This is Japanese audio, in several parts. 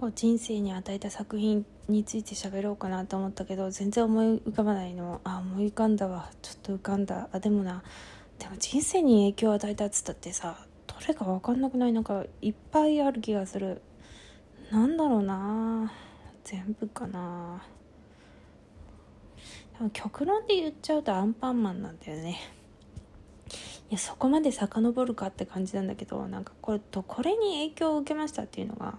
こう人生に与えた作品について喋ろうかなと思ったけど全然思い浮かばないのあ思い浮かんだわ。ちょっと浮かんだ。あでもなでも人生に影響を与えたっつったってさどれか分かんなくない？なんかいっぱいある気がする。なんだろうな。全部かな。極論で言っちゃうとアンパンマンなんだよね。いやそこまで遡るかって感じなんだけどなんかこれとこれに影響を受けましたっていうのが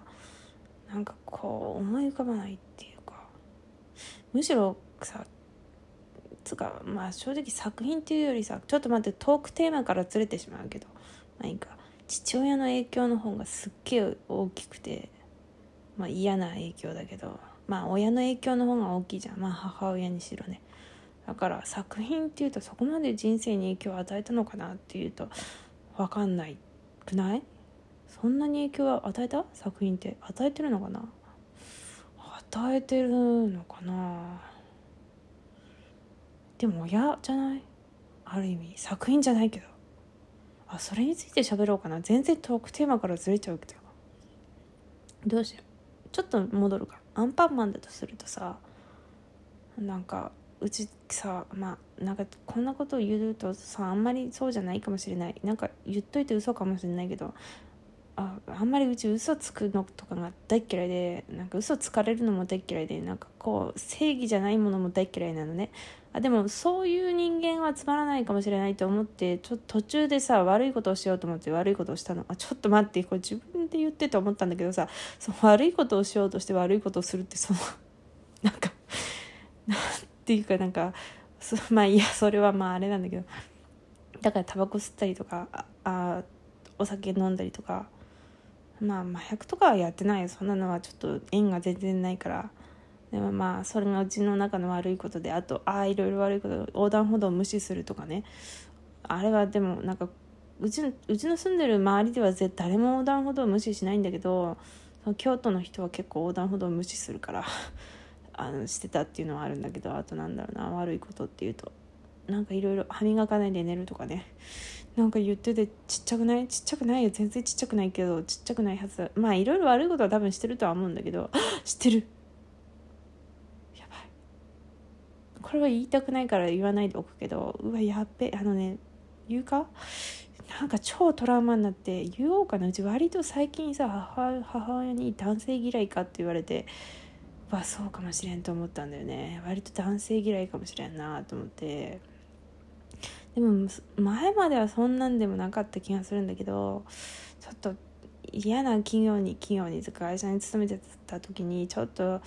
なんかこう思い浮かばないっていうかむしろさつかまあ正直作品っていうよりさちょっと待ってトークテーマからずれてしまうけどまいいか。父親の影響の方がすっげえ大きくてまあ嫌な影響だけどまあ親の影響の方が大きいじゃん。まあ母親にしろね。だから作品っていうとそこまで人生に影響を与えたのかなっていうと分かんないくない？そんなに影響を与えた？作品って与えてるのかな？与えてるのかな？でも親じゃない？ある意味作品じゃないけど。あそれについて喋ろうかな。全然トークテーマからずれちゃうけど。どうしよう？ちょっと戻るか。アンパンマンだとするとさなんかうちさまあなんかこんなことを言うとさあんまりそうじゃないかもしれない。なんか言っといて嘘かもしれないけどああんまりうち嘘つくのとかが大っ嫌いでなんか嘘つかれるのも大嫌いでなんかこう正義じゃないものも大嫌いなのね。あでもそういう人間はつまらないかもしれないと思ってちょっと途中でさ悪いことをしようと思って悪いことをしたの。あちょっと待ってこれ自分で言ってと思ったんだけどさその悪いことをしようとして悪いことをするってその なんかなんていうかなんかまあいやそれはまああれなんだけど。だからタバコ吸ったりとかあお酒飲んだりとか。まあ麻薬とかはやってないそんなのはちょっと縁が全然ないから。でもまあそれがうちの中の悪いことであとああいろいろ悪いこと横断歩道を無視するとかね。あれはでもなんかうちうちの住んでる周りでは絶誰も横断歩道を無視しないんだけど京都の人は結構横断歩道を無視するから あのしてたっていうのはあるんだけどあとなんだろうな悪いことっていうとなんかいろいろ歯磨かないで寝るとかね。なんか言っててちっちゃくない？ちっちゃくないよ。全然ちっちゃくないけどちっちゃくないはずまあいろいろ悪いことは多分してるとは思うんだけど。知ってる。やばい。これは言いたくないから言わないでおくけど。うわやっべあのね言うか？なんか超トラウマになって言おうかな。うち割と最近さ母母親に男性嫌いかって言われてはそうかもしれんと思ったんだよね。割と男性嫌いかもしれんなと思って。でも前まではそんなんでもなかった気がするんだけどちょっと嫌な企業に企業に会社に勤めてた時にちょっと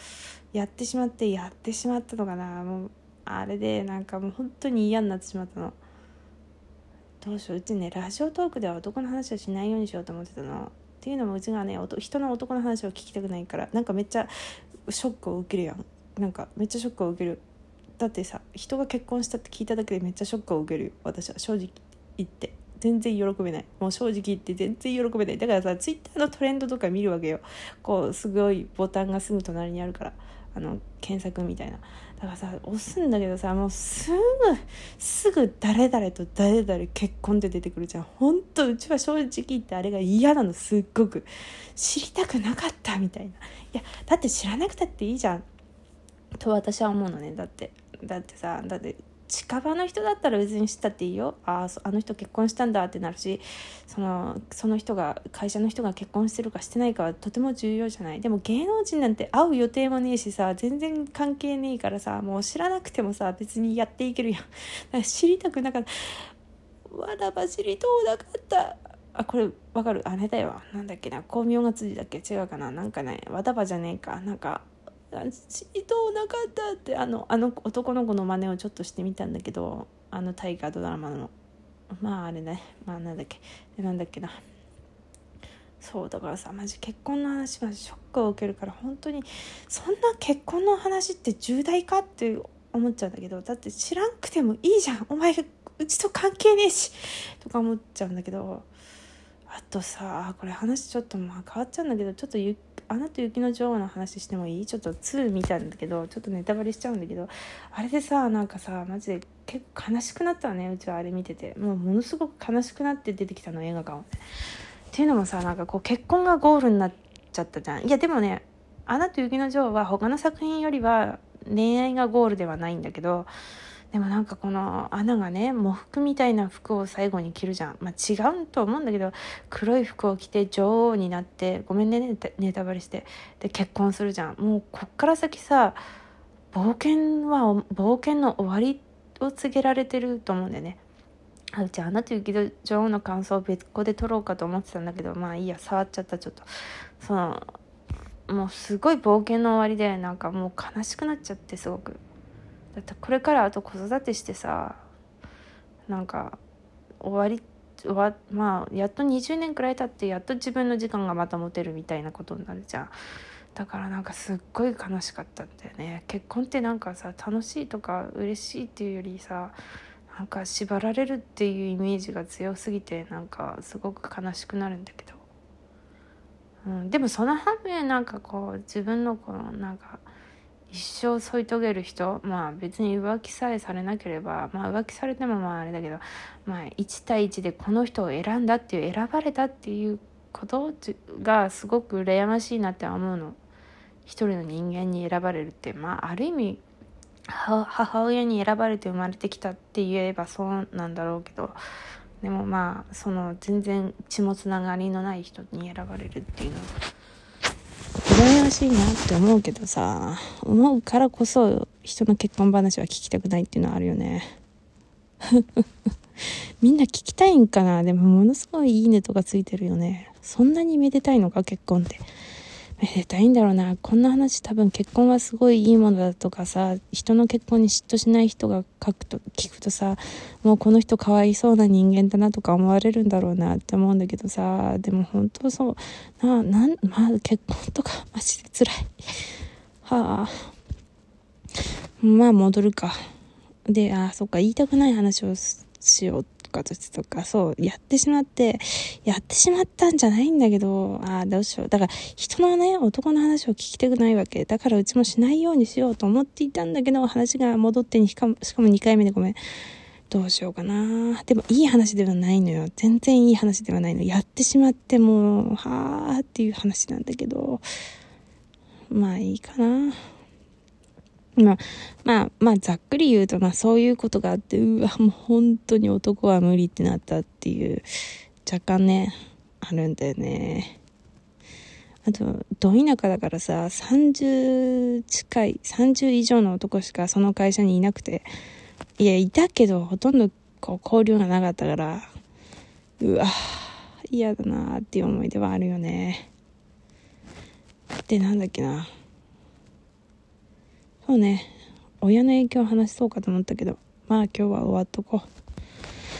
やってしまってやってしまったのかな。もうあれでなんかもう本当に嫌になってしまったの。どうしよううちねラジオトークでは男の話はしないようにしようと思ってたの。っていうのもうちがね人の男の話を聞きたくないからなんかめっちゃショックを受けるやん。なんかめっちゃショックを受ける。だってさ人が結婚したって聞いただけでめっちゃショックを受ける私は正直言って。全然喜べない。もう正直言って全然喜べない。だからさツイッターのトレンドとか見るわけよ。こうすごいボタンがすぐ隣にあるから。あの検索みたいな。だからさ押すんだけどさもうすぐすぐ誰々と誰々結婚って出てくるじゃん。ほんとうちは正直言ってあれが嫌なのすっごく。知りたくなかったみたいな。いやだって知らなくたっていいじゃん。と私は思うのねだって。だってさだって近場の人だったら別に知ったっていいよ。あああの人結婚したんだってなるしそのその人が会社の人が結婚してるかしてないかはとても重要じゃない。でも芸能人なんて会う予定もねえしさ全然関係ねえからさもう知らなくてもさ別にやっていけるやん。知りたくなかった。わらば知りとうなかった。あこれわかる。あれだよなんだっけな。光明が辻だっけ。違うかな。なんかねわたばじゃねえか。なんか知りとなかったってあのあの男の子の真似をちょっとしてみたんだけどあの大河ドラマの。まああれね。まあなんだっけ。なんだっけな。そうだからさマジ結婚の話マジショックを受けるから本当にそんな結婚の話って重大かって思っちゃうんだけどだって知らんくてもいいじゃん。お前うちと関係ねえし。とか思っちゃうんだけどあとさこれ話ちょっとまあ変わっちゃうんだけどちょっとゆアナと雪の女王の話してもいい？ちょっと2見たんだけどちょっとネタバレしちゃうんだけどあれでさなんかさマジで結構悲しくなったのねうちはあれ見てて。もうものすごく悲しくなって出てきたの映画館を、っていうのもさなんかこう結婚がゴールになっちゃったじゃん。いやでもね「アナと雪の女王」は他の作品よりは恋愛がゴールではないんだけどでもなんかこのアナがね喪服みたいな服を最後に着るじゃん、まあ、違うと思うんだけど黒い服を着て女王になってごめんねネタバレして。で結婚するじゃん。もうこっから先さ冒険は冒険の終わりを告げられてると思うんだよね。あうちアナと雪の女王の感想を別個で撮ろうかと思ってたんだけどまあいいや触っちゃったちょっと。そのもうすごい冒険の終わりでなんかもう悲しくなっちゃってすごく。だってこれからあと子育てしてさなんか終わり終わまあやっと20年くらい経ってやっと自分の時間がまた持てるみたいなことになるじゃん。だからなんかすっごい悲しかったんだよね。結婚ってなんかさ楽しいとか嬉しいっていうよりさなんか縛られるっていうイメージが強すぎてなんかすごく悲しくなるんだけど、うん、でもその反面なんかこう自分のこのなんか一生添い遂げる人まあ別に浮気さえされなければまあ浮気されてもまああれだけどまあ1対1でこの人を選んだっていう選ばれたっていうことがすごく羨ましいなって思うの。一人の人間に選ばれるってまあある意味母親に選ばれて生まれてきたって言えばそうなんだろうけどでもまあその全然血もつながりのない人に選ばれるっていうのは羨ましいなって思うけどさ思うからこそ人の結婚話は聞きたくないっていうのはあるよね。みんな聞きたいんかな？でもものすごいいいねとかついてるよね。そんなにめでたいのか結婚って。めでたいんだろうな。こんな話多分結婚はすごいいいものだとかさ人の結婚に嫉妬しない人が書くと聞くとさもうこの人かわいそうな人間だなとか思われるんだろうなって思うんだけどさでも本当そう。ななんまあ結婚とかマジで辛い。はあ。まあ戻るか。であそっか言いたくない話をしようかととか、そう、やってしまって、やってしまったんじゃないんだけど、ああ、どうしよう。だから、人のね、男の話を聞きたくないわけ。だからうちもしないようにしようと思っていたんだけど、話が戻ってにしかも、しかも2回目でごめん。どうしようかな。でも、いい話ではないのよ。全然いい話ではないの。やってしまってもう、はあっていう話なんだけど、まあいいかな。まあ、まあ、まあ、ざっくり言うと、まあ、そういうことがあって、うわ、もう本当に男は無理ってなったっていう、若干ね、あるんだよね。あと、ど田舎だからさ、30近い、30以上の男しかその会社にいなくて、いや、いたけど、ほとんどこう交流がなかったから、うわ、嫌だなっていう思い出はあるよね。で、なんだっけな。そうね。親の影響を話そうかと思ったけどまあ今日は終わっとこう。